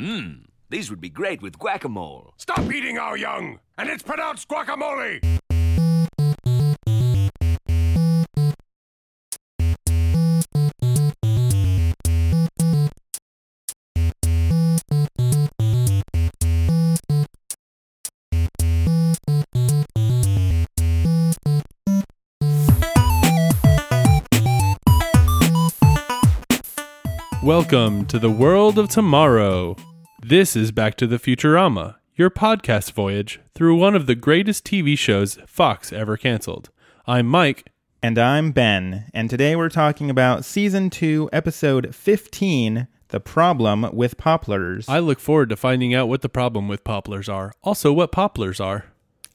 Mmm, these would be great with guacamole. Stop eating our young, and it's pronounced guacamole. Welcome to the world of tomorrow. This is Back to the Futurama, your podcast voyage through one of the greatest TV shows Fox ever canceled. I'm Mike. And I'm Ben, and today we're talking about Season 2, Episode 15 The Problem with Popplers. I look forward to finding out what the problem with popplers are, also, what popplers are.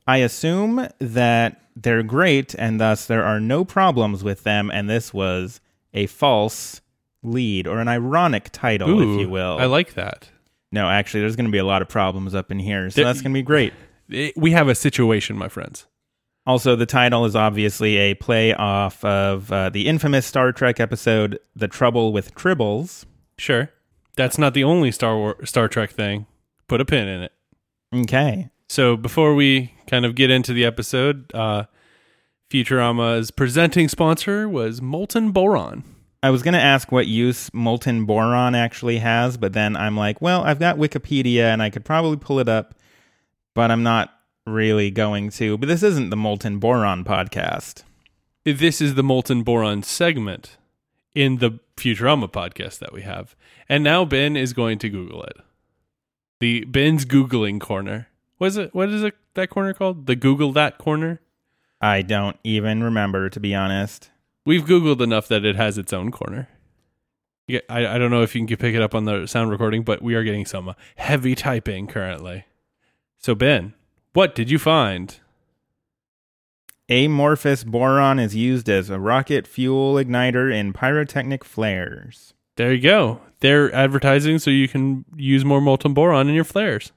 I assume that they're great, and thus there are no problems with them, and this was a false lead, or an ironic title, if you will. I like that. No, actually, there's going to be a lot of problems up in here, so There- that's going to be great. It- we have a situation, my friends. Also, the title is obviously a play off of uh, the infamous Star Trek episode "The Trouble with Tribbles." Sure. That's not the only Star War- Star Trek thing. Put a pin in it. Okay, So before we kind of get into the episode, uh, Futurama's presenting sponsor was Molten Boron. I was going to ask what use molten boron actually has, but then I'm like, well, I've got Wikipedia and I could probably pull it up, but I'm not really going to. But this isn't the molten boron podcast. This is the Molten Boron segment in the Futurama podcast that we have. And now Ben is going to Google it. The Ben's Googling corner. What is it? What is it, that corner called? The Google That corner? I don't even remember, to be honest. We've Googled enough that it has its own corner. Yeah, I, I don't know if you can pick it up on the sound recording, but we are getting some heavy typing currently. So, Ben, what did you find? Amorphous boron is used as a rocket fuel igniter in pyrotechnic flares. There you go. They're advertising so you can use more molten boron in your flares.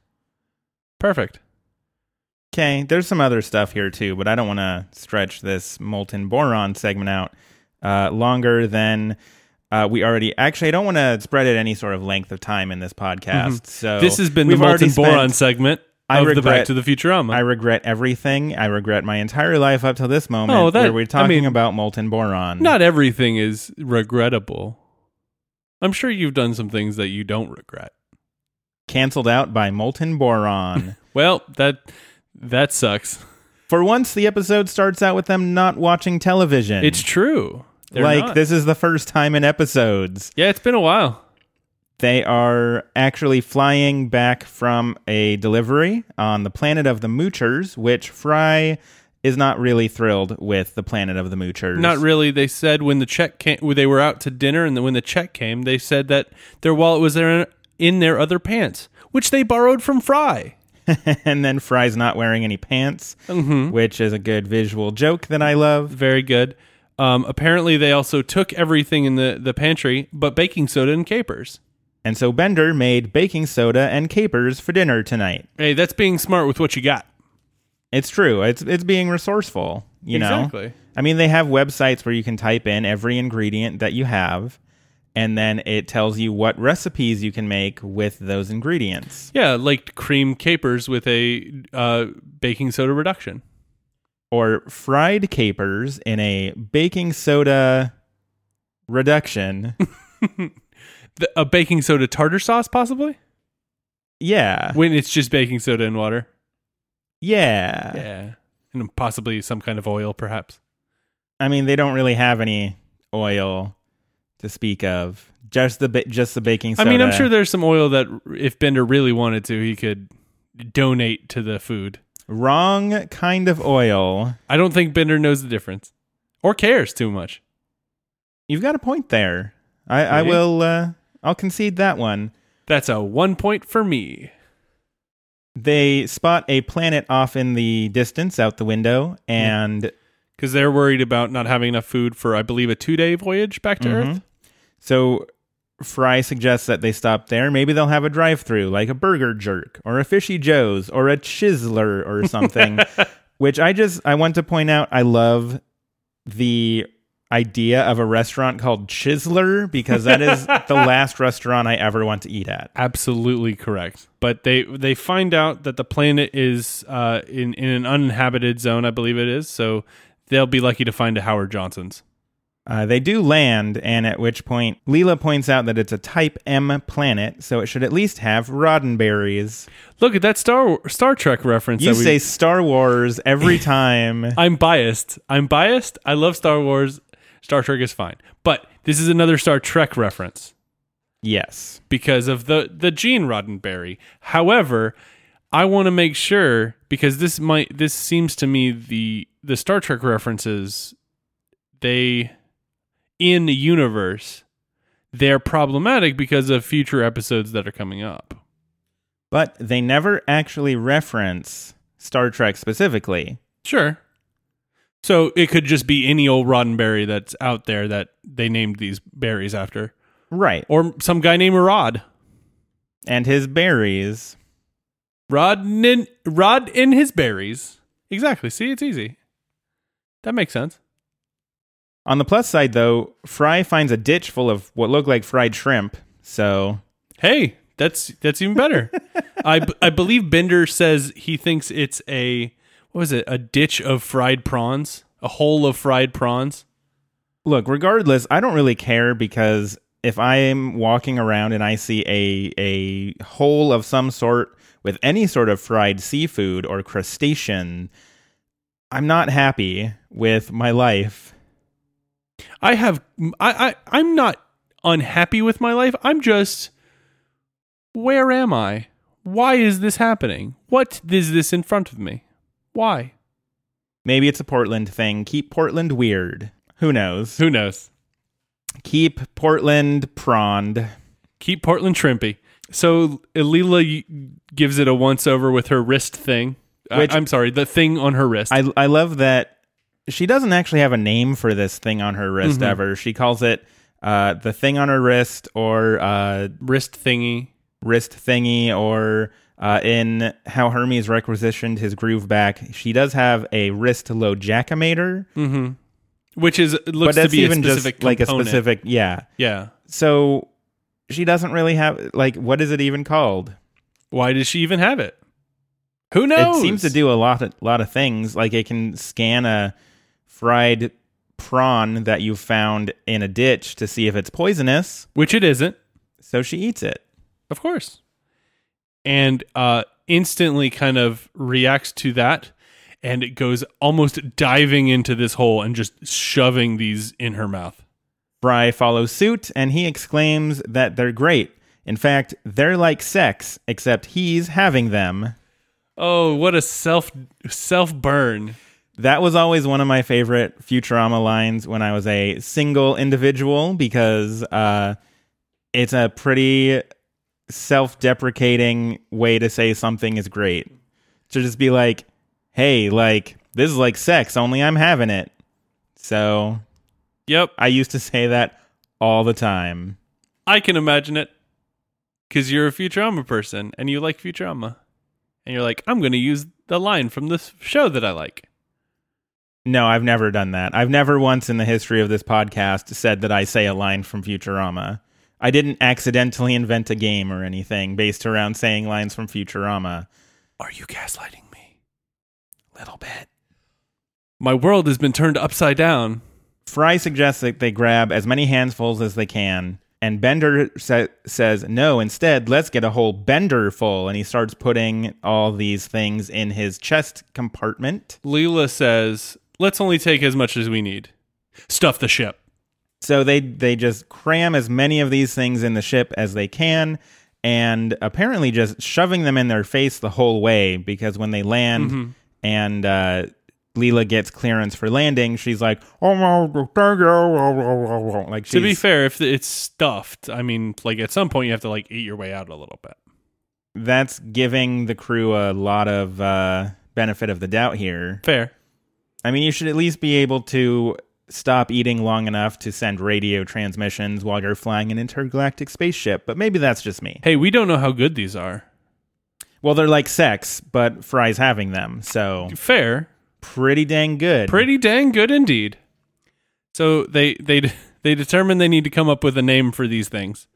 Perfect. Okay, there's some other stuff here too, but I don't want to stretch this molten boron segment out uh, longer than uh, we already. Actually, I don't want to spread it any sort of length of time in this podcast. So Mm-hmm. this has been the molten boron segment I of the Back regret- to the Futurama. I regret everything. I regret my entire life up till this moment, Oh, that- where we're I talking mean, about molten boron. Not everything is regrettable. I'm sure you've done some things that you don't regret. canceled out by molten boron. Well, that that sucks. For once, the episode starts out with them not watching television. It's true. They're like not. this is the first time in episodes. Yeah, it's been a while. They are actually flying back from a delivery on the planet of the Moochers, which Fry is not really thrilled with the planet of the Moochers. Not really. They said when the check came, when they were out to dinner, and then when the check came, they said that their wallet was there in their other pants, which they borrowed from Fry. and then Fry's not wearing any pants, Mm-hmm. which is a good visual joke that I love. Very good. Um, apparently, they also took everything in the, the pantry, but baking soda and capers. And so Bender made baking soda and capers for dinner tonight. Hey, that's being smart with what you got. It's true. It's it's being resourceful, you know. Exactly. I mean, they have websites where you can type in every ingredient that you have and then it tells you what recipes you can make with those ingredients. Yeah, like cream capers with a uh, baking soda reduction. Or fried capers in a baking soda reduction. The, a baking soda tartar sauce, possibly? yeah. When it's just baking soda and water. Yeah. Yeah. And possibly some kind of oil, perhaps. I mean, they don't really have any oil to speak of. Just the just the baking soda. I mean, I'm sure there's some oil that if Bender really wanted to, he could donate to the food. wrong kind of oil. I don't think Bender knows the difference or cares too much. You've got a point there. I, I will. Uh, I'll concede that one. That's a one point for me. They spot a planet off in the distance out the window, and Because they're worried about not having enough food for, I believe, a two day voyage back to Earth. So Fry suggests that they stop there. Maybe they'll have a drive-through, like a Burger Jerk or a Fishy Joe's or a Chisler or something. which I just I want to point out. I love the idea of a restaurant called Chisler because that is the last restaurant I ever want to eat at. Absolutely correct. But they they find out that the planet is uh, in in an uninhabited zone, I believe it is. So they'll be lucky to find a Howard Johnson's. Uh, they do land, and at which point Leela points out that it's a Type M planet, so it should at least have roddenberries. Look at that Star Star Trek reference. You that we- say Star Wars every time. I'm biased. I'm biased. I love Star Wars. Star Trek is fine, but this is another Star Trek reference yes. because of the the Gene Roddenberry. However, I want to make sure because this might this seems to me the the Star Trek references they in the universe they're problematic because of future episodes that are coming up. But they never actually reference Star Trek specifically. Sure. So it could just be any old Roddenberry that's out there that they named these berries after. Right. Or some guy named Rod. And his berries. Rod in, Rod in his berries. Exactly. See, it's easy. That makes sense. On the plus side, though, Fry finds a ditch full of what look like fried shrimp. So, Hey, that's that's even better. I, b- I believe Bender says he thinks it's a what was it? A ditch of fried prawns, a hole of fried prawns. look, regardless, I don't really care because if I'm walking around and I see a a hole of some sort with any sort of fried seafood or crustacean, I'm not happy with my life. I have I, I I'm not unhappy with my life. I'm just where am I? Why is this happening? What is this in front of me? Why? Maybe it's a Portland thing. Keep Portland weird. Who knows? Who knows? Keep Portland prawned. Keep Portland shrimpy. So Leela gives it a once over with her wrist thing. I- Which- I'm sorry, the thing on her wrist. I I love that she doesn't actually have a name for this thing on her wrist Mm-hmm. ever. She calls it uh, the thing on her wrist or uh, wrist thingy. wrist thingy or uh, in how Hermes requisitioned his groove back. She does have a wrist low jackamator, Which is looks to be even specific just like a specific yeah. Yeah. So she doesn't really have like what is it even called? Why does she even have it? Who knows? It seems to do a lot of lot of things. Like it can scan a fried prawn that you found in a ditch to see if it's poisonous. which it isn't. So she eats it. Of course. And uh, instantly kind of reacts to that. And it goes almost diving into this hole and just shoving these in her mouth. Fry follows suit and he exclaims that they're great. In fact, they're like sex, except he's having them. Oh, what a self self burn. That was always one of my favorite Futurama lines when I was a single individual because uh, it's a pretty self deprecating way to say something is great. To just be like, hey, like, this is like sex, only I'm having it. So Yep, I used to say that all the time. I can imagine it. Because you're a Futurama person and you like Futurama. And you're like, I'm going to use the line from this show that I like. No, I've never done that. I've never once in the history of this podcast said that I say a line from Futurama. I didn't accidentally invent a game or anything based around saying lines from Futurama. Are you gaslighting me? Little bit. My world has been turned upside down. Fry suggests that they grab as many handfuls as they can, and Bender sa- says, No, instead, let's get a whole Bender full. And he starts putting all these things in his chest compartment. Leela says, let's only take as much as we need. Stuff the ship. So they they just cram as many of these things in the ship as they can, and apparently just shoving them in their face the whole way. Because when they land and uh, Leela gets clearance for landing, she's like, "Oh no, thank you." Like To be fair, if it's stuffed, I mean, like at some point you have to like eat your way out a little bit. that's giving the crew a lot of uh, benefit of the doubt here. Fair. I mean, you should at least be able to stop eating long enough to send radio transmissions while you're flying an intergalactic spaceship, but maybe that's just me. Hey, we don't know how good these are. Well, they're like sex, but Fry's having them, so Fair. pretty dang good. Pretty dang good indeed. So they they they determine they need to come up with a name for these things.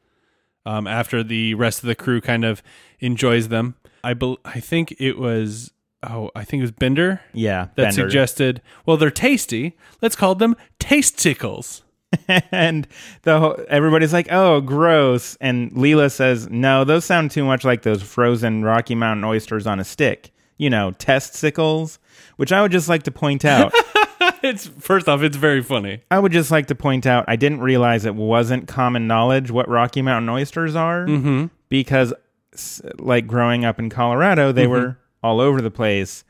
Um, after the rest of the crew kind of enjoys them, I bel I think it was oh I think it was Bender Yeah, that Bender. suggested. Well, they're tasty. Let's call them taste Tasticles. and the whole, everybody's like, "Oh, gross!" And Leela says, "No, those sound too much like those frozen Rocky Mountain oysters on a stick. You know, testicles." Which I would just like to point out. It's first off, it's very funny. I would just like to point out I didn't realize it wasn't common knowledge what Rocky Mountain oysters are Mm-hmm. because, like growing up in Colorado, they were all over the place.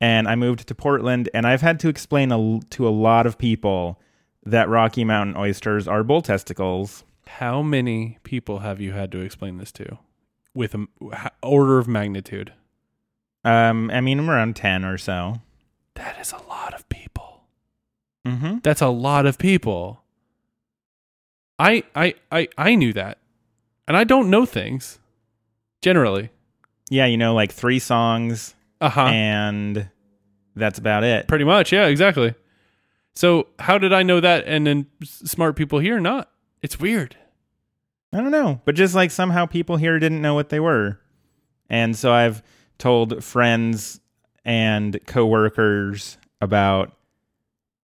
And I moved to Portland, and I've had to explain a to a lot of people that Rocky Mountain oysters are bull testicles. How many people have you had to explain this to, with a h- order of magnitude? Um, I mean, around ten or so. That is a lot of people. Mm-hmm. That's a lot of people. I I I I knew that. And I don't know things generally. Yeah, you know, like three songs, Uh-huh. and that's about it. Pretty much. Yeah, exactly. So, how did I know that and then smart people here not? It's weird. I don't know, but just like somehow people here didn't know what they were. And so I've told friends and coworkers about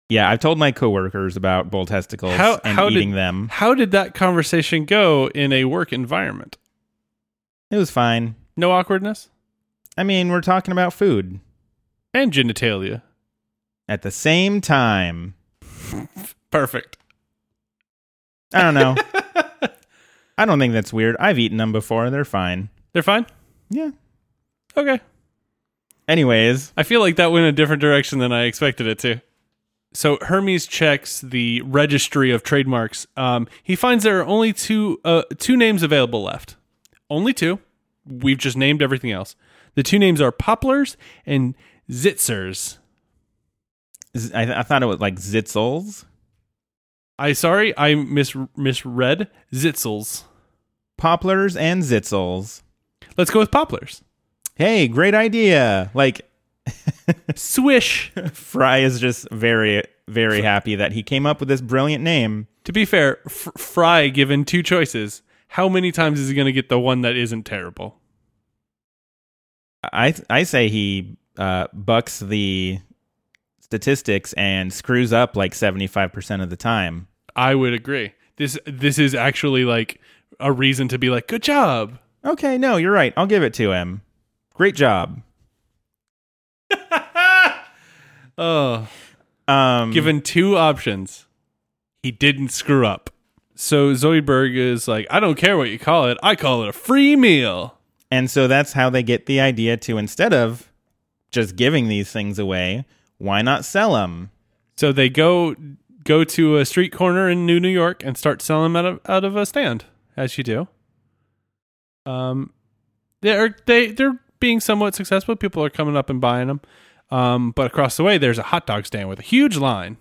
Yeah, I've told my coworkers about bull testicles How- and how did- eating them. How did that conversation go in a work environment? It was fine. No awkwardness I mean, we're talking about food and genitalia. at the same time. Perfect. I don't know. I don't think that's weird. I've eaten them before. They're fine. They're fine. Yeah. Okay. Anyways, I feel like that went a different direction than I expected it to. So Hermes checks the registry of trademarks. Um, he finds there are only two uh, two names available left. Only two. We've just named everything else. The two names are Popplers and Zitzers. I thought it was like Zitzels. I sorry, I mis misread Zitzels. Popplers and Zitzels. Let's go with Popplers. Hey, great idea. Like Swish. Fry is just very, very happy that he came up with this brilliant name. to be fair, F- Fry given two choices. How many times is he going to get the one that isn't terrible? I I say he uh, bucks the statistics and screws up like seventy five percent of the time. I would agree. This this is actually like a reason to be like, good job. Okay, no, you're right. I'll give it to him. Great job. Oh, Um, given two options, he didn't screw up. So Zoidberg is like, I don't care what you call it. I call it a free meal. and so that's how they get the idea to instead of just giving these things away, why not sell them? So they go go to a street corner in New New York and start selling them out of out of a stand, as you do. Um, they're they they're being somewhat successful. People are coming up and buying them. Um, but across the way, there's a hot dog stand with a huge line.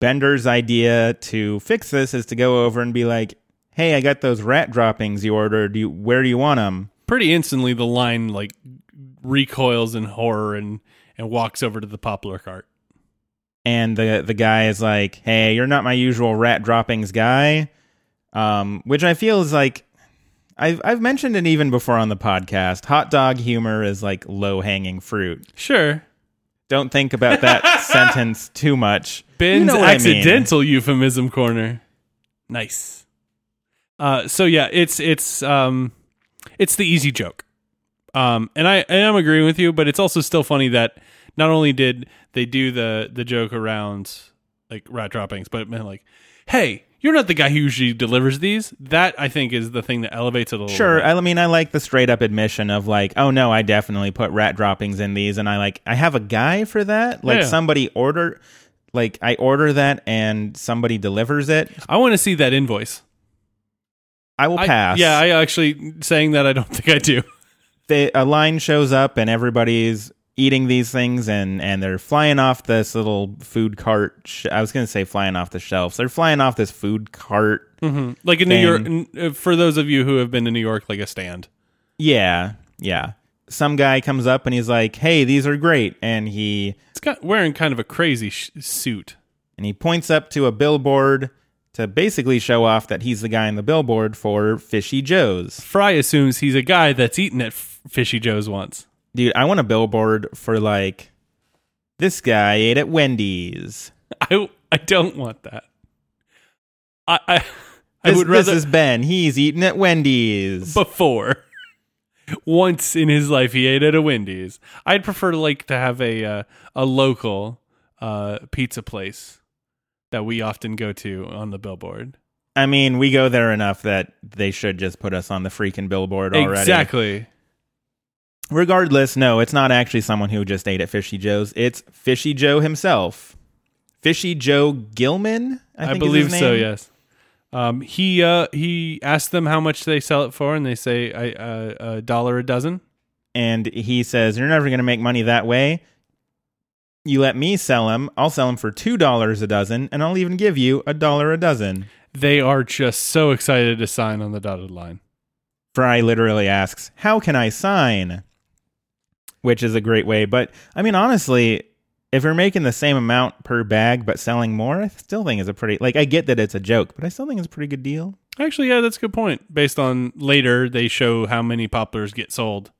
Bender's idea to fix this is to go over and be like, "Hey, I got those rat droppings you ordered. You, where do you want them?" Pretty instantly, the line like recoils in horror and and walks over to the poppler cart. And the the guy is like, "Hey, you're not my usual rat droppings guy," um, which I feel is like I've I've mentioned it even before on the podcast. Hot dog humor is like low hanging fruit. Sure, Don't think about that sentence too much. Ben's You know what I mean. accidental euphemism corner. Nice. Uh, so yeah, it's it's um, it's the easy joke. Um, and I and I am agreeing with you, but it's also still funny that not only did they do the the joke around like rat droppings, but it meant like, hey, you're not the guy who usually delivers these. That I think is the thing that elevates it a little. Sure, bit. I mean I like the straight up admission of like, "Oh no, I definitely put rat droppings in these," and I like I have a guy for that. Like Yeah. somebody order, like I order that and somebody delivers it. I want to see that invoice. I will I- pass. yeah, I actually saying that I don't think I do. they, a line shows up and everybody's eating these things and and they're flying off this little food cart sh- i was going to say flying off the shelves they're flying off this food cart hmm Like in New York, uh, for those of you who have been to New York, like a stand. yeah yeah some guy comes up and he's like hey these are great and he It's got wearing kind of a crazy sh- suit. and he points up to a billboard to basically show off that he's the guy in the billboard for Fishy Joe's. Fry assumes he's a guy that's eaten at Fishy Joe's once. Dude, I want a billboard for like this guy ate at Wendy's. I I don't want that. I I, I This, would this is Ben. He's eaten at Wendy's. before. Once in his life, he ate at a Wendy's. I'd prefer like to have a uh, a local uh, pizza place that we often go to on the billboard. I mean, we go there enough that they should just put us on the freaking billboard already. Exactly. Regardless, no, it's not actually someone who just ate at Fishy Joe's. It's Fishy Joe himself. Fishy Joe Gilman, I, I, believe so. Yes. Um, he uh, he asked them how much they sell it for, and they say I, uh, a dollar a dozen. And he says, You're never going to make money that way. You let me sell them. I'll sell them for $2 a dozen, and I'll even give you a dollar a dozen. They are just so excited to sign on the dotted line. Fry literally asks, How can I sign? Which is a great way. But I mean, honestly, if you're making the same amount per bag but selling more, I still think it's a pretty, like, I get that it's a joke, but I still think it's a pretty good deal. Actually, yeah, that's a good point. Based on later, they show how many popplers get sold.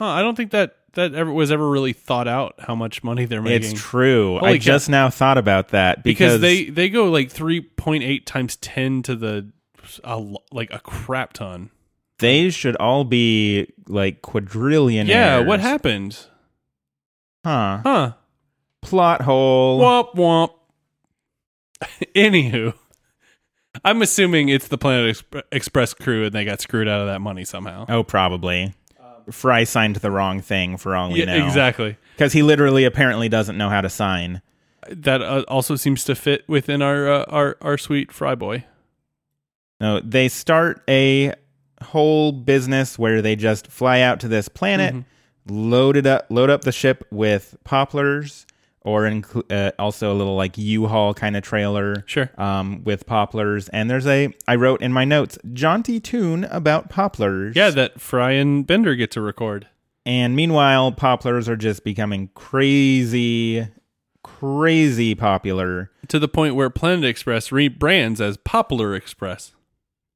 Huh, I don't think that that ever was ever really thought out how much money they're making. It's true. Holy I just now thought about that because because, they they go like three point eight times ten to the a, like a crap ton. They should all be like quadrillionaires. Yeah, what happened? Huh. Huh? Plot hole. Womp womp. Anywho, I'm assuming it's the Planet Exp- Express crew and they got screwed out of that money somehow. Oh, probably. Fry signed the wrong thing for all we yeah, know. exactly. Because he literally apparently doesn't know how to sign. That uh, also seems to fit within our uh, our our sweet fry boy. No, they start a whole business where they just fly out to this planet, Mm-hmm. load it up, load up the ship with popplers, or uh, also a little like U-Haul kind of trailer. Sure. Um, with popplers, and there's a I wrote in my notes jaunty tune about popplers. Yeah, that Fry and Bender get to record. And meanwhile, popplers are just becoming crazy, crazy popular. To the point where Planet Express rebrands as Poppler Express.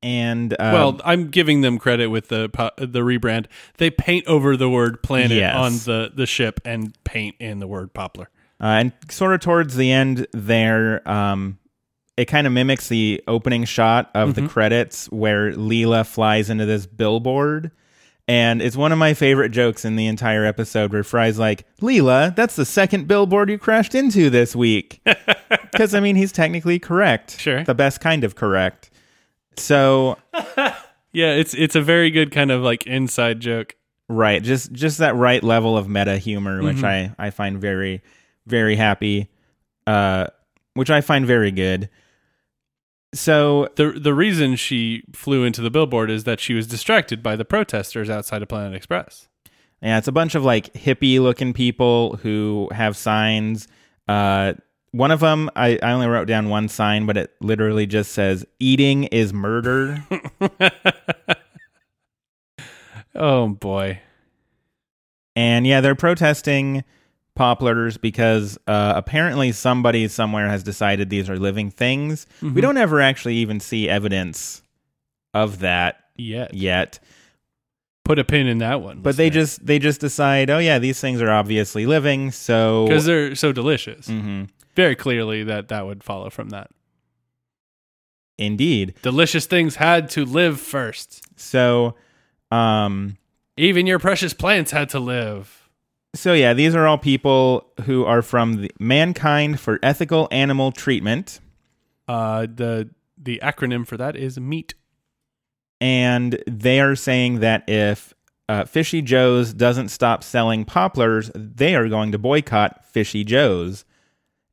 And uh, well, I'm giving them credit with the the rebrand. They paint over the word planet Yes. on the, the ship and paint in the word poppler. uh, and sort of towards the end there, um, it kind of mimics the opening shot of the credits where Leela flies into this billboard. And it's one of my favorite jokes in the entire episode where Fry's like, Leela, that's the second billboard you crashed into this week. Because, I mean, he's technically correct. Sure. The best kind of correct. So Yeah, it's it's a very good kind of like inside joke. Right, just just that right level of meta humor, which Mm-hmm. I I find very very happy, uh, which I find very good. So The the reason she flew into the billboard is that she was distracted by the protesters outside of Planet Express. yeah, it's a bunch of like hippie looking people who have signs. Uh, one of them, I I only wrote down one sign, but it literally just says "Eating is murder." Oh boy. And yeah, they're protesting popplers because uh, apparently somebody somewhere has decided these are living things. We don't ever actually even see evidence of that Yet. yet. Put a pin in that one. But they just they just decide, oh yeah, these things are obviously living, so because they're so delicious. Mhm. Very clearly that that would follow from that. indeed. Delicious things had to live first. So um Even your precious plants had to live. so yeah, these are all people who are from the Mankind for Ethical Animal Treatment. Uh, the the acronym for that is MEAT. and they are saying that if uh, Fishy Joe's doesn't stop selling popplers, they are going to boycott Fishy Joe's.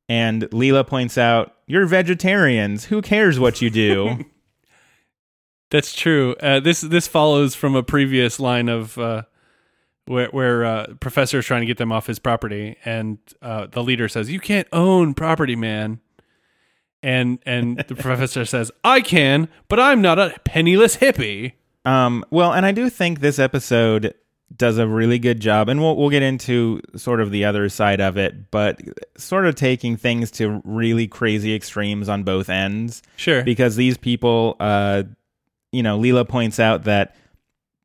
And Leela points out, "You're vegetarians. Who cares what you do?" That's true. Uh, this this follows from a previous line of uh, where where uh, professor is trying to get them off his property, and uh, the leader says, "You can't own property, man." And and the professor says, "I can, but I'm not a penniless hippie." um, well, and I do think this episode does a really good job, and we'll we'll get into sort of the other side of it, but sort of taking things to really crazy extremes on both ends. Sure. because these people, uh, you know, Leela points out that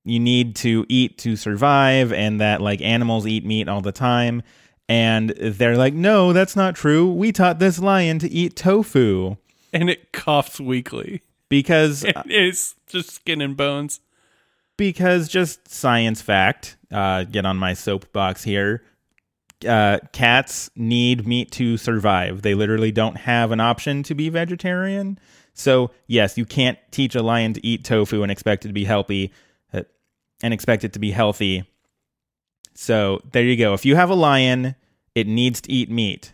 you need to eat to survive, and that like animals eat meat all the time. And they're like, no, that's not true. We taught this lion to eat tofu and it coughs weakly. because It's just skin and bones. Because just science fact. Uh, get on my soapbox here. Uh, cats need meat to survive. They literally don't have an option to be vegetarian. So yes, you can't teach a lion to eat tofu and expect it to be healthy, uh, and expect it to be healthy. So there you go. If you have a lion, it needs to eat meat.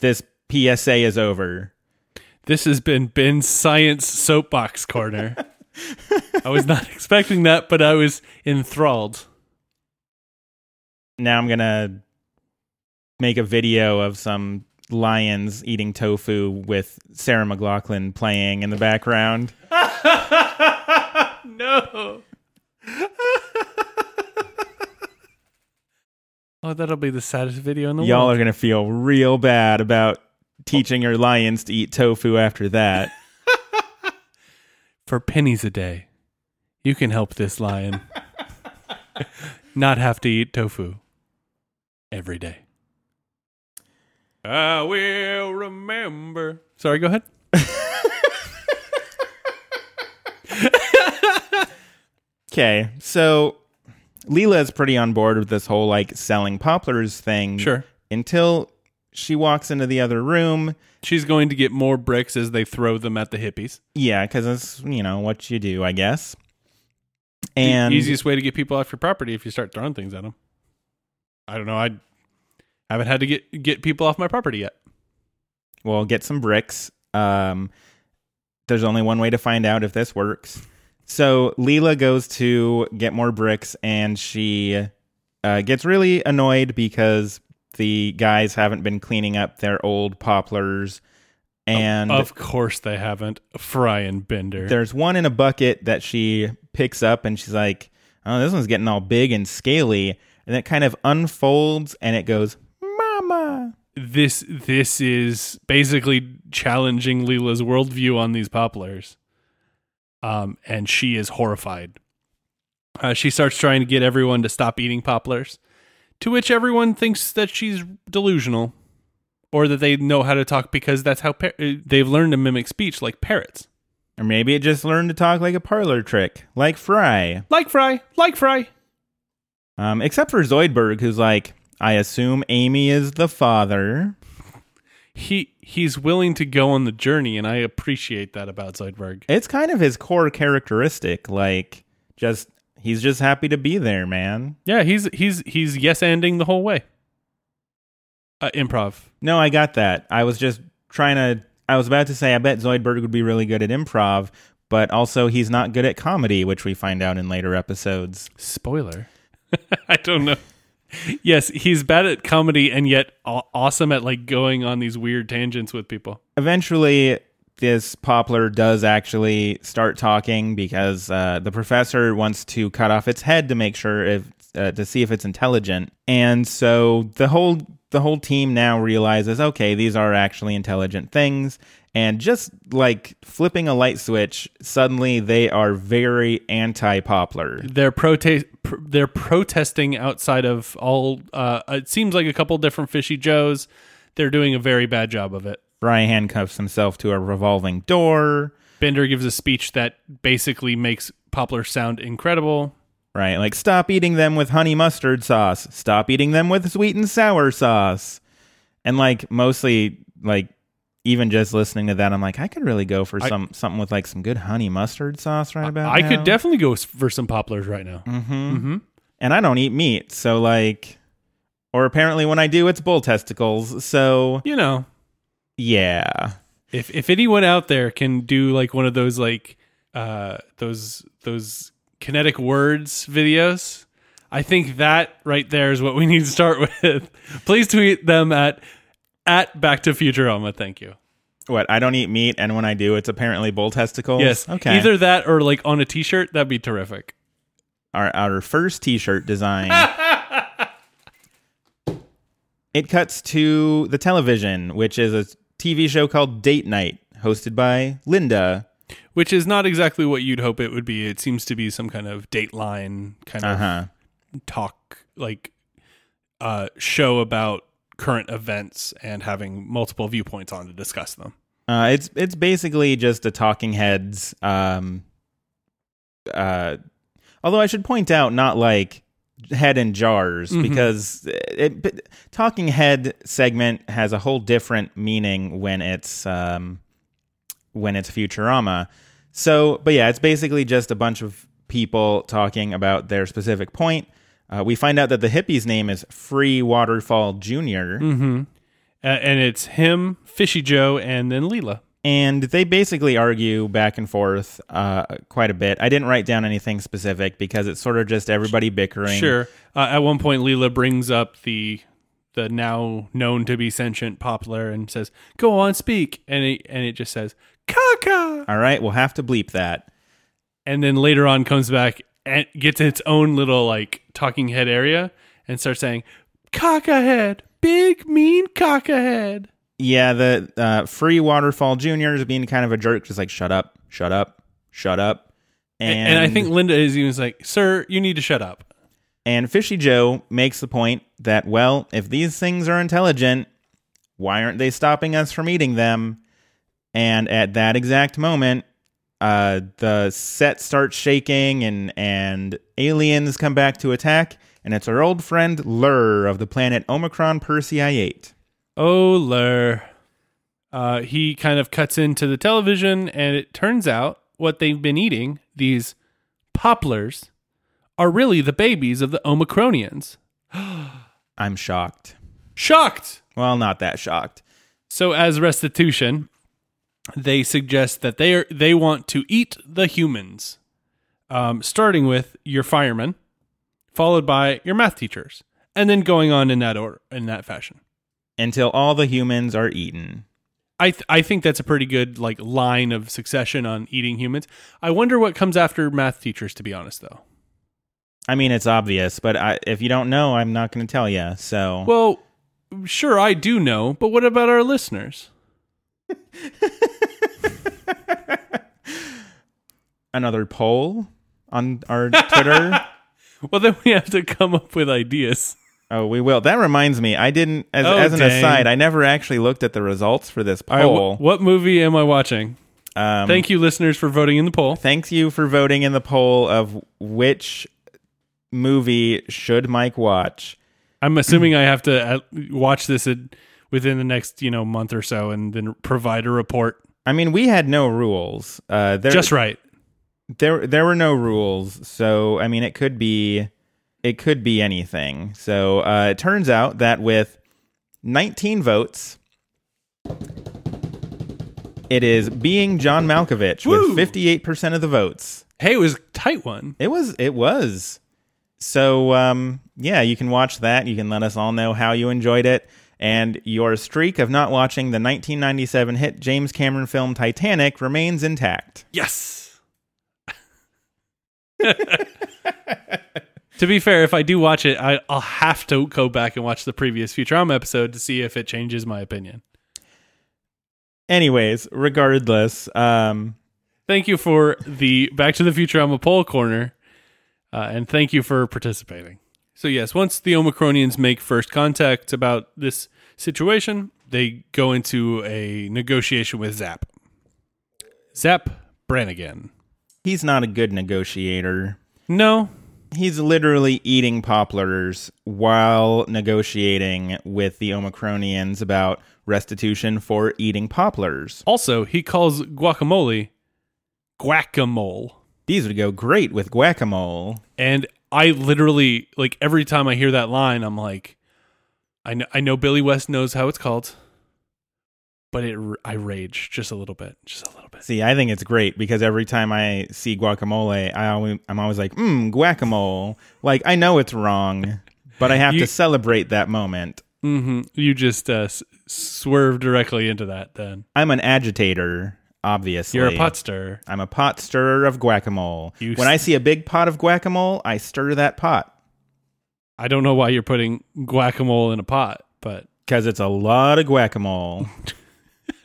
This PSA is over. This has been Ben's Science Soapbox Corner. I was not expecting that, but I was enthralled. now I'm gonna make a video of some lions eating tofu with Sarah McLachlan playing in the background. No. oh, that'll be the saddest video in the world. Y'all are gonna feel real bad about teaching your lions to eat tofu after that. For pennies a day, you can help this lion not have to eat tofu every day. I will remember. Sorry, go ahead. Okay, so Leela is pretty on board with this whole like selling popplers thing. Sure. Until she walks into the other room. She's going to get more bricks as they throw them at the hippies. Yeah, because it's you know what you do, I guess. The And easiest way to get people off your property if you start throwing things at them. I don't know. I haven't had to get get people off my property yet. Well, get some bricks. Um, there's only one way to find out if this works. So Leela goes to get more bricks, and she uh, gets really annoyed because the guys haven't been cleaning up their old popplers, and of course they haven't. Fry and Bender. there's one in a bucket that she picks up, and she's like, "Oh, this one's getting all big and scaly," and it kind of unfolds, and it goes, "Mama." this this is basically challenging Leela's worldview on these popplers. Um, and she is horrified. Uh, she starts trying to get everyone to stop eating popplers, to which everyone thinks that she's delusional, or that they know how to talk because that's how par- uh, they've learned to mimic speech like parrots. Or maybe it just learned to talk like a parlor trick, like Fry. Like Fry, like Fry. Um, except for Zoidberg, who's like, I assume Amy is the father. He he's willing to go on the journey, and I appreciate that about Zoidberg. It's kind of his core characteristic. Like, just he's just happy to be there, man. Yeah, he's he's he's yes ending the whole way. Uh, improv. No, I got that. I was just trying to. I was about to say, I bet Zoidberg would be really good at improv, but also he's not good at comedy, which we find out in later episodes. Spoiler. I don't know. Yes, he's bad at comedy and yet awesome at like going on these weird tangents with people. Eventually, this poppler does actually start talking because uh, the professor wants to cut off its head to make sure if uh, to see if it's intelligent, and so the whole the whole team now realizes, okay, these are actually intelligent things, and just like flipping a light switch, suddenly they are very anti-poppler. They're protest pr- they're protesting outside of all uh it seems like a couple different fishy joes. They're doing a very bad job of it. Fry handcuffs himself to a revolving door. Bender gives a speech that basically makes Poppler sound incredible. Right, like stop eating them with honey mustard sauce. Stop eating them with sweet and sour sauce. And like mostly like even just listening to that, I'm like, I could really go for I- some something with like some good honey mustard sauce right about I now. could definitely go for some Popplers right now. Mm-hmm. And I don't eat meat, so like, or apparently when I do, it's bull testicles. So You know, yeah, if if anyone out there can do like one of those like uh those those kinetic words videos i think that right there is what we need to start with please tweet them at at back to futurama thank you what I don't eat meat, and when I do, it's apparently bull testicles. yes okay. either that or like on a t-shirt that'd be terrific our our first T-shirt design. it cuts to the television, which is a TV show called Date Night, hosted by Linda. Which is not exactly what you'd hope it would be. It seems to be some kind of Dateline kind Uh of talk, like uh, show about current events and having multiple viewpoints on to discuss them. Uh, it's it's basically just a Talking Heads. Um, uh, although I should point out, not like head in jars because it, but Talking Head segment has a whole different meaning when it's um, when it's Futurama. So, but yeah, it's basically just a bunch of people talking about their specific point. Uh, we find out that the hippie's name is Free Waterfall Junior. Uh, and it's him, Fishy Joe, and then Leela. And they basically argue back and forth uh, quite a bit. I didn't write down anything specific because it's sort of just everybody bickering. Sure. Uh, at one point, Leela brings up the the now known to be sentient Poppler and says, "Go on, speak," and it and it just says "caca," All right, we'll have to bleep that. and then later on comes back and gets its own little like talking head area and starts saying "caca head, big mean caca head." Yeah, the uh, free waterfall junior is being kind of a jerk, just like shut up, shut up, shut up. And, And, I think Linda is even like, "Sir, you need to shut up." and Fishy Joe makes the point that well, if these things are intelligent, why aren't they stopping us from eating them? And at that exact moment, uh, the set starts shaking and and aliens come back to attack, and it's our old friend Lrrr of the planet Omicron Persei 8. Oh, Lrrr. Uh, he kind of cuts into the television, and it turns out what they've been eating, these popplers, are really the babies of the Omicronians. I'm shocked. Shocked! Well, not that shocked. So, as restitution, they suggest that they are they want to eat the humans, um, starting with your firemen, followed by your math teachers, and then going on in that order, in that fashion. Until all the humans are eaten. I th- I think that's a pretty good like line of succession on eating humans. I wonder what comes after math teachers. To be honest, though. I mean, it's obvious, but I, if you don't know, I'm not going to tell you. So, Well, sure, I do know, but what about our listeners? another poll on our Twitter. Well, then we have to come up with ideas. Oh, we will. That reminds me, I didn't. As, Oh, as an dang. aside, I never actually looked at the results for this right, poll. wh- what movie am I watching? um, Thank you, listeners, for voting in the poll. Thanks you for voting in the poll of which movie should Mike watch. I'm assuming I have to uh, watch this at, within the next you know month or so, and then provide a report. I mean, we had no rules. Uh, there, Just right. there, there were no rules. So, I mean, it could be, it could be anything. So, uh, it turns out that with 19 votes, it is being John Malkovich Woo! with 58% of the votes. Hey, it was a tight one. It was, it was. So, um, yeah, you can watch that. You can let us all know how you enjoyed it. And your streak of not watching the 1997 hit James Cameron film Titanic remains intact. Yes. to be fair, if I do watch it, I, I'll have to go back and watch the previous Futurama episode to see if it changes my opinion. Anyways, regardless, um, Thank you for the Back to the Futurama poll corner, uh, and thank you for participating. So yes, once the Omicronians make first contact about this situation, they go into a negotiation with Zapp. Zapp Brannigan. he's not a good negotiator. No, He's literally eating popplers while negotiating with the Omicronians about restitution for eating popplers. Also, he calls guacamole guacamole. These would go great with guacamole. And I literally like every time I hear that line, I'm like, I know, I know Billy West knows how it's called, but it I rage just a little bit, just a little bit. See, I think it's great because every time I see guacamole, I always, I'm always like, mmm, guacamole. Like, I know it's wrong, but I have You- to celebrate that moment. hmm You just uh, s- swerve directly into that. Then I'm an agitator. obviously. You're a pot stirrer. I'm a pot stirrer of guacamole. You when I see a big pot of guacamole, I stir that pot I don't know why you're putting guacamole in a pot, but because it's a lot of guacamole.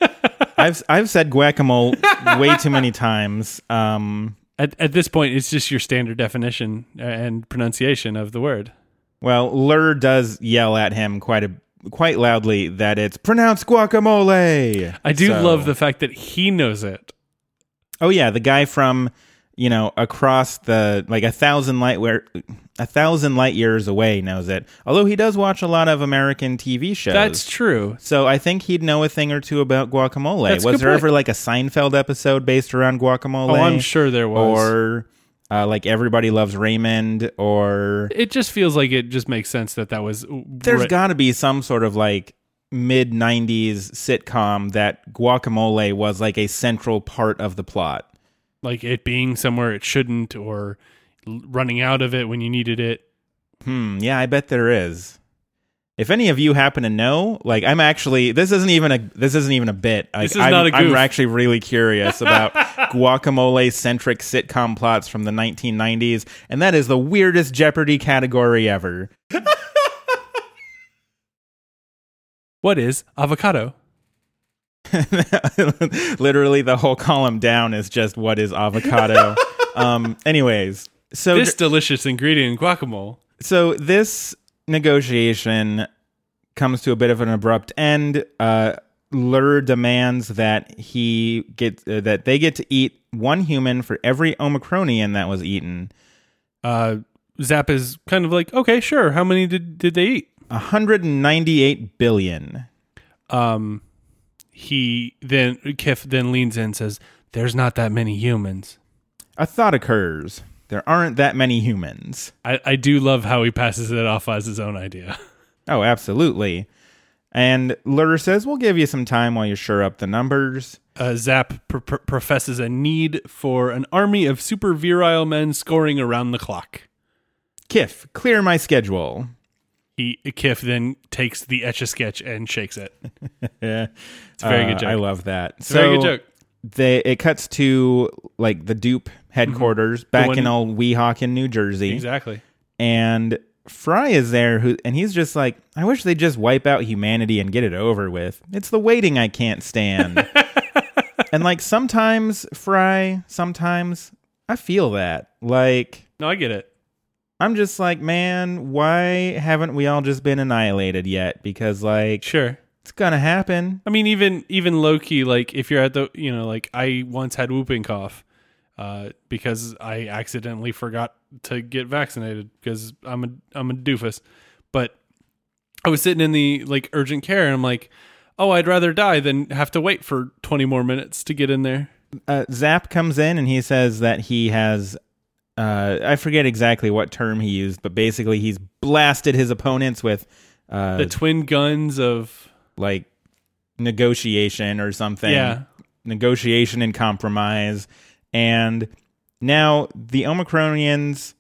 I've I've said guacamole way too many times. Um, at, at this point, it's just your standard definition and pronunciation of the word. well, Lrrr does yell at him quite a quite loudly that it's pronounced guacamole. I do So- love the fact that he knows it. Oh yeah, the guy from you know across the like a thousand light where a thousand light years away knows it. Although he does watch a lot of American TV shows. That's true. so I think he'd know a thing or two about guacamole. That's was there point. ever like a Seinfeld episode based around guacamole? Oh, I'm sure there was. Or uh, like Everybody Loves Raymond, or it just feels like it just makes sense that that was. There's got to be some sort of like mid 90s sitcom that guacamole was like a central part of the plot. Like it being somewhere it shouldn't, or running out of it when you needed it. Hmm. Yeah, I bet there is. If any of you happen to know, like, I'm actually this isn't even a this isn't even a bit. Like, This is I'm, not a I'm actually really curious about guacamole centric sitcom plots from the 1990s, and that is the weirdest Jeopardy category ever. What is avocado? Literally, the whole column down is just what is avocado. um. Anyways, so This delicious ingredient guacamole. so this negotiation comes to a bit of an abrupt end. Uh, Lrrr demands that he get uh, that they get to eat one human for every Omicronian that was eaten. Uh, Zapp is kind of like, okay, sure. How many did did they eat? 198 billion. Um, he then Kif then leans in and says, "There's not that many humans." A thought occurs. There aren't that many humans. I, I do love how he passes it off as his own idea. Oh, absolutely. And Lrrr says, "We'll give you some time while you sure up the numbers." Uh, Zapp pr- pr- professes a need for an army of super virile men scoring around the clock. Kif, clear my schedule. He Kif then takes the etch a sketch and shakes it. Yeah, It's a very Uh, good joke. I love that. It's a very good joke. They it cuts to like the DOOP headquarters back one- in old Weehawken, New Jersey, Exactly. and Fry is there, who and he's just like, I wish they'd just wipe out humanity and get it over with. It's the waiting I can't stand. and like sometimes Fry, sometimes I feel that like. No, I get it. I'm just like, man, why haven't we all just been annihilated yet? Because like Sure. it's gonna happen. I mean, even even Loki, like if you're at the, you know, like I once had whooping cough, uh, because I accidentally forgot to get vaccinated because I'm a I'm a doofus, but I was sitting in the like urgent care and I'm like, oh, I'd rather die than have to wait for 20 more minutes to get in there. uh, Zapp comes in and he says that he has. Uh, I forget exactly what term he used, but basically he's blasted his opponents with uh, The twin guns of like negotiation or something. Yeah. Negotiation and compromise. And now the Omicronians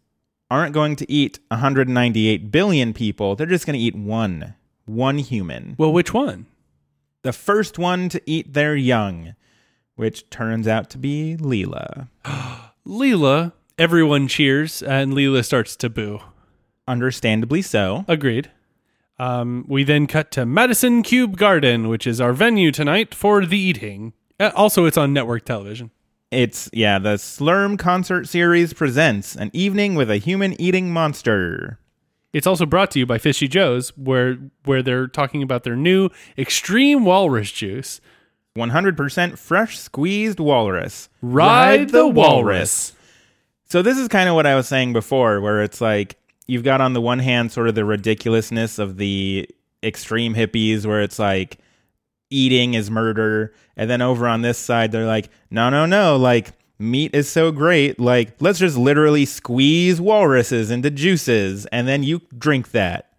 aren't going to eat 198 billion people. They're just going to eat one. One human. well, which one? The first one to eat their young, which turns out to be Leela. Leela. Everyone cheers and Leela starts to boo. Understandably so. Agreed. Um, we then cut to Madison Cube Garden, which is our venue tonight for the eating. Uh, also, it's on network television. It's, yeah, the Slurm concert series presents an evening with a human eating monster. It's also brought to you by Fishy Joe's, where where they're talking about their new extreme walrus juice. 100% fresh squeezed walrus. Ride the walrus. So this is kind of what I was saying before, where it's like you've got on the one hand sort of the ridiculousness of the extreme hippies, where it's like eating is murder, and then over on this side they're like, no, no, no, like meat is so great, like let's just literally squeeze walruses into juices, and then you drink that,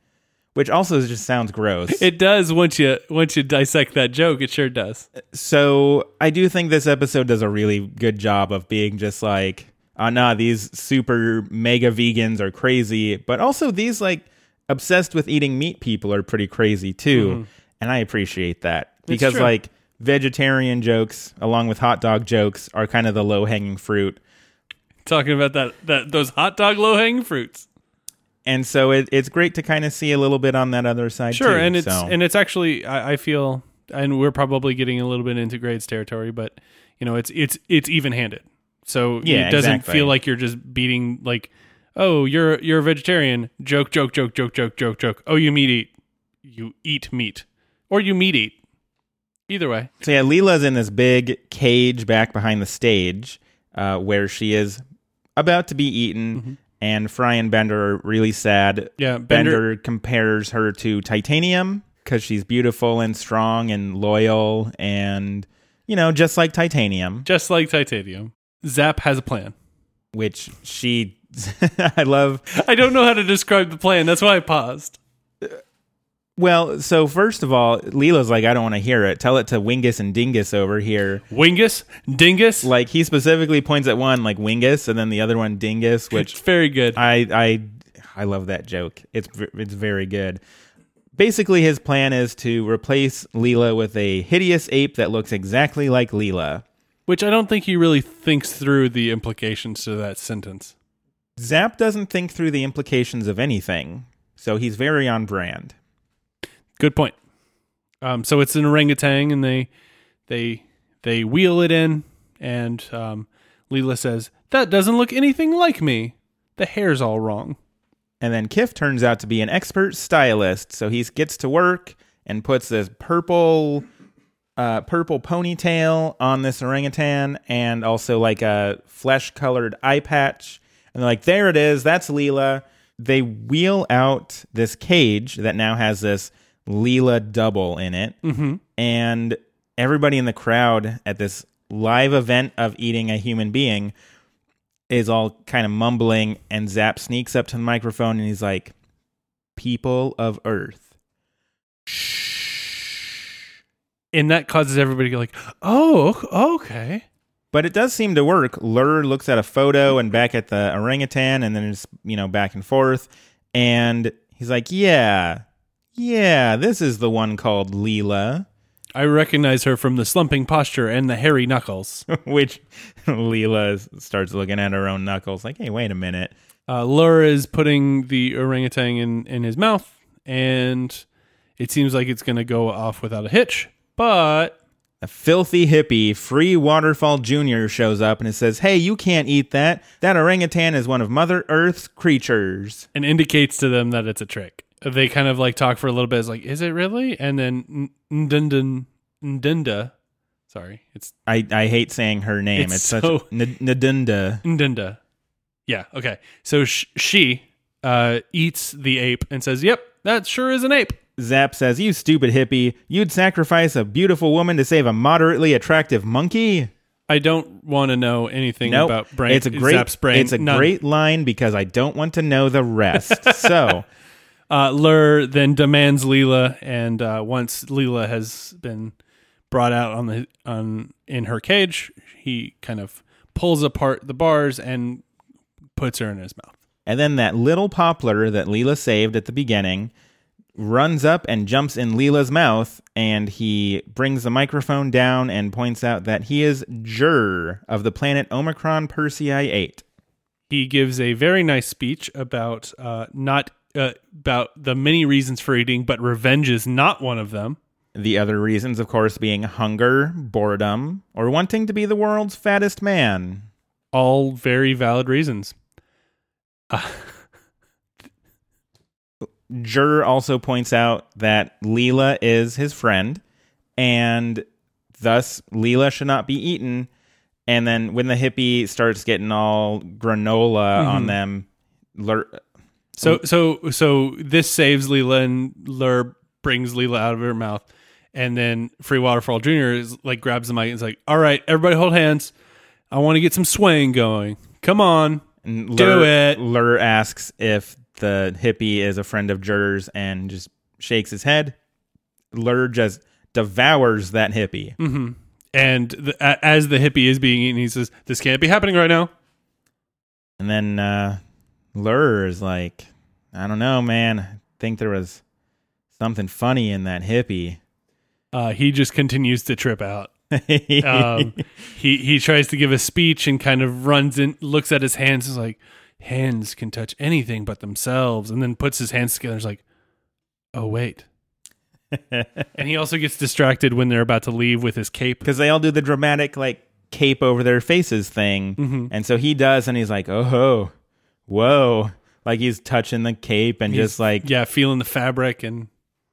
which also just sounds gross. It does once you once you dissect that joke. It sure does. so I do think this episode does a really good job of being just like, oh nah, these super mega vegans are crazy, but also these like obsessed with eating meat people are pretty crazy too, mm-hmm. and I appreciate that because true. like vegetarian jokes along with hot dog jokes are kind of the low hanging fruit. Talking about that that those hot dog low hanging fruits. And so it, it's great to kind of see a little bit on that other side. Sure, too. and it's So- and it's actually I, I feel and we're probably getting a little bit into grades territory, but you know it's it's it's even handed. So Yeah, it doesn't exactly. feel like you're just beating like, oh, you're you're a vegetarian. Joke, joke, joke, joke, joke, joke, joke. Oh, you meat eat. You eat meat. Or you meat eat. Either way. So yeah, Leela's in this big cage back behind the stage, uh, where she is about to be eaten, and Fry and Bender are really sad. Mm-hmm. Yeah, Bender, Bender- compares her to Titanium because she's beautiful and strong and loyal, and you know, just like Titanium, Just like titanium. Zapp has a plan. which she. I love. I don't know how to describe the plan. That's why I paused. Well, so first of all, Leela's like, I don't want to hear it. Tell it to Wingus and Dingus over here. Wingus, Dingus. Like he specifically points at one like Wingus, and then the other one Dingus, which it's very good. I I I love that joke. It's it's very good. Basically, his plan is to replace Leela with a hideous ape that looks exactly like Leela. Which I don't think he really thinks through the implications to that sentence. Zapp doesn't think through the implications of anything, so he's very on brand. Good point. Um, so it's an orangutan, and they they they wheel it in, and um, Leela says, "That doesn't look anything like me. The hair's all wrong." And then Kif turns out to be an expert stylist, so he gets to work and puts this purple uh, purple ponytail on this orangutan and also like a flesh colored eye patch. And they're like, there it is, that's Leela. They wheel out this cage that now has this Leela double in it. Mm-hmm. And everybody in the crowd at this live event of eating a human being is all kind of mumbling. And Zapp sneaks up to the microphone and he's like, People of Earth. And that causes everybody to go like, "Oh, ok- okay." But it does seem to work. Lrrr looks at a photo and back at the orangutan and then it's, you know, back and forth. And he's like, yeah, yeah, this is the one called Leela. I recognize her from the slumping posture and the hairy knuckles. Which Leela starts looking at her own knuckles like, hey, wait a minute. Uh, Lrrr is putting the orangutan in, in his mouth, and it seems like it's going to go off without a hitch. But A filthy hippie, Free Waterfall Jr. shows up and it says, hey, you can't eat that. That orangutan is one of Mother Earth's creatures. and indicates to them that it's a trick. They kind of like talk for a little bit. It's like, is it really? And then Ndunda, sorry, it's I, I hate saying her name. It's It's, such so- N- Ndunda. Ndunda. Yeah, okay. So sh- she uh, eats the ape and says, "Yep, that sure is an ape." Zapp says, You stupid hippie, you'd sacrifice a beautiful woman to save a moderately attractive monkey? I don't want to know anything Nope. about brain. it's a great Zapp's brain. It's a None. great line because I don't want to know the rest. so Uh, Lrrr then demands Leela, and uh, once Leela has been brought out on the on in her cage, he kind of pulls apart the bars and puts her in his mouth. And then that little poppler that Leela saved at the beginning runs up and jumps in Leela's mouth, and he brings the microphone down and points out that he is Jrrr of the planet Omicron Persei 8. He gives a very nice speech about uh, not uh, about the many reasons for eating, but revenge is not one of them. The other reasons, of course, being hunger, boredom, or wanting to be the world's fattest man. All very valid reasons. Jrrr also points out that Leela is his friend, and thus Leela should not be eaten. And then when the hippie starts getting all granola mm-hmm. on them, Lrrr- So so so this saves Leela and Lrrr brings Leela out of her mouth. And then Free Waterfall Jr. is like grabs the mic and is like, All right, everybody hold hands. I want to get some swaying going. Come on. and Do it. Lrrr asks if the hippie is a friend of Jrrr's and just shakes his head. Lrrr just devours that hippie. And the, as the hippie is being eaten, he says, This can't be happening right now. And then uh, Lrrr is like, I don't know, man. I think there was something funny in that hippie. uh, he just continues to trip out. Um, he he tries to give a speech and kind of runs in, looks at his hands, and is like, hands can touch anything but themselves, and then puts his hands together. and Is like, oh wait. and he also gets distracted when they're about to leave with his cape. because they all do the dramatic like cape over their faces thing, Mm-hmm. and so he does, and he's like, "Oh, ho, whoa!" Like he's touching the cape and just like Yeah, feeling the fabric and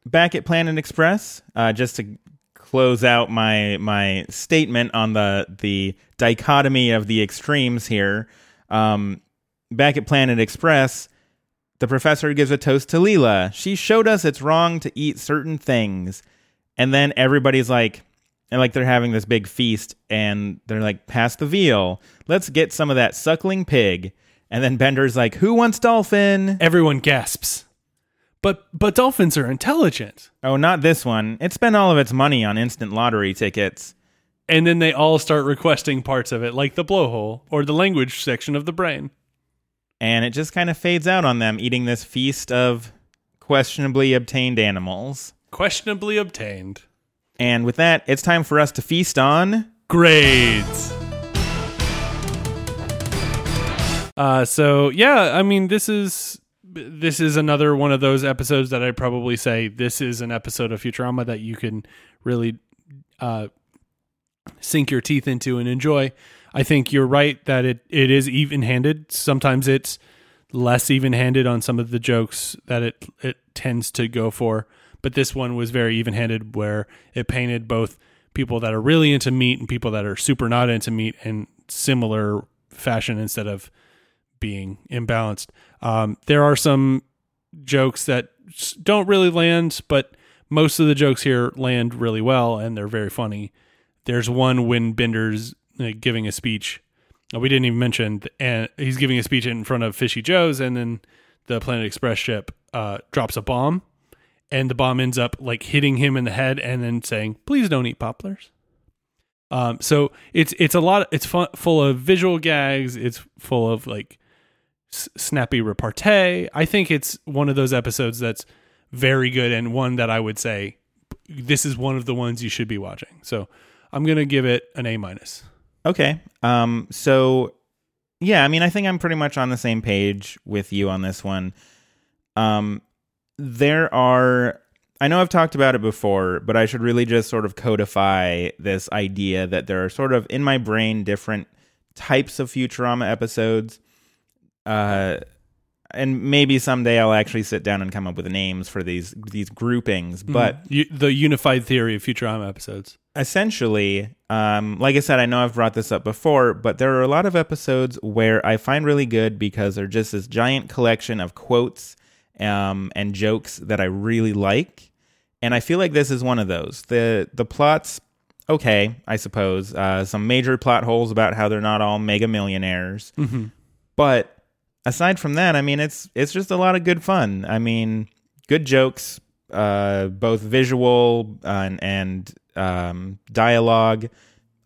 back at Planet Express. Uh, just to close out my my statement on the the dichotomy of the extremes here. Um, back at Planet Express, the professor gives a toast to Leela. She showed us it's wrong to eat certain things, and then everybody's like, and like they're having this big feast, and they're like, pass the veal. Let's get some of that suckling pig. And then Bender's like, who wants dolphin? everyone gasps. But but dolphins are intelligent. Oh, not this one. It spent all of its money on instant lottery tickets. And then they all start requesting parts of it, like the blowhole or the language section of the brain. And it just kind of fades out on them eating this feast of questionably obtained animals. Questionably obtained. And with that, it's time for us to feast on. Grades. Uh, so yeah, I mean, this is this is another one of those episodes that I'd probably say this is an episode of Futurama that you can really uh, sink your teeth into and enjoy. I think you're right that it, it is even handed. Sometimes it's less even handed on some of the jokes that it it tends to go for. But this one was very even handed where it painted both people that are really into meat and people that are super not into meat in similar fashion instead of being imbalanced. Um, there are some jokes that don't really land, but most of the jokes here land really well and they're very funny. There's one when Bender's uh, giving a speech. uh, We didn't even mention, and he's giving a speech in front of Fishy Joe's, and then the Planet Express ship uh, drops a bomb, and the bomb ends up like hitting him in the head, and then saying, "Please don't eat popplers." Um, so it's it's a lot. It's full of visual gags. It's full of like s- snappy repartee. I think it's one of those episodes that's very good and one that I would say this is one of the ones you should be watching. So I'm gonna give it an A minus. Okay. Um, so, yeah, I mean, I think I'm pretty much on the same page with you on this one. Um, there are, I know I've talked about it before, but I should really just sort of codify this idea that there are sort of in my brain different types of Futurama episodes. Uh, and maybe someday I'll actually sit down and come up with names for these these groupings. But You, the unified theory of Futurama episodes. essentially, um, like I said, I know I've brought this up before, but there are a lot of episodes where I find really good because they're just this giant collection of quotes um, and jokes that I really like, and I feel like this is one of those. the The plots, okay, I suppose, uh, some major plot holes about how they're not all mega millionaires, but aside from that, I mean, it's it's just a lot of good fun. I mean, good jokes, uh, both visual uh, and, and um, dialogue.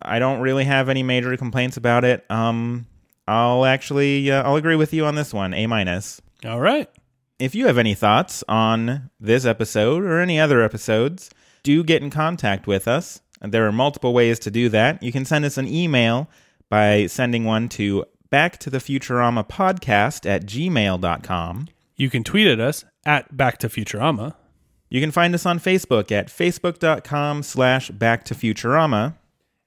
I don't really have any major complaints about it. Um, I'll actually uh, I'll agree with you on this one, A minus. All right. If you have any thoughts on this episode or any other episodes, do get in contact with us. There are multiple ways to do that. You can send us an email by sending one to back to the Futurama podcast at gmail.com. You can tweet at us at Back to Futurama. You can find us on Facebook at facebook.com slash back to Futurama.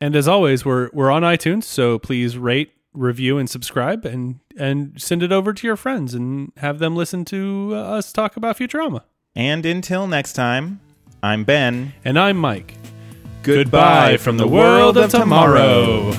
And as always, we're we're on iTunes, so please rate, review, and subscribe, and and send it over to your friends and have them listen to uh, us talk about Futurama. And until next time, I'm Ben. And I'm Mike. Goodbye from the world of tomorrow.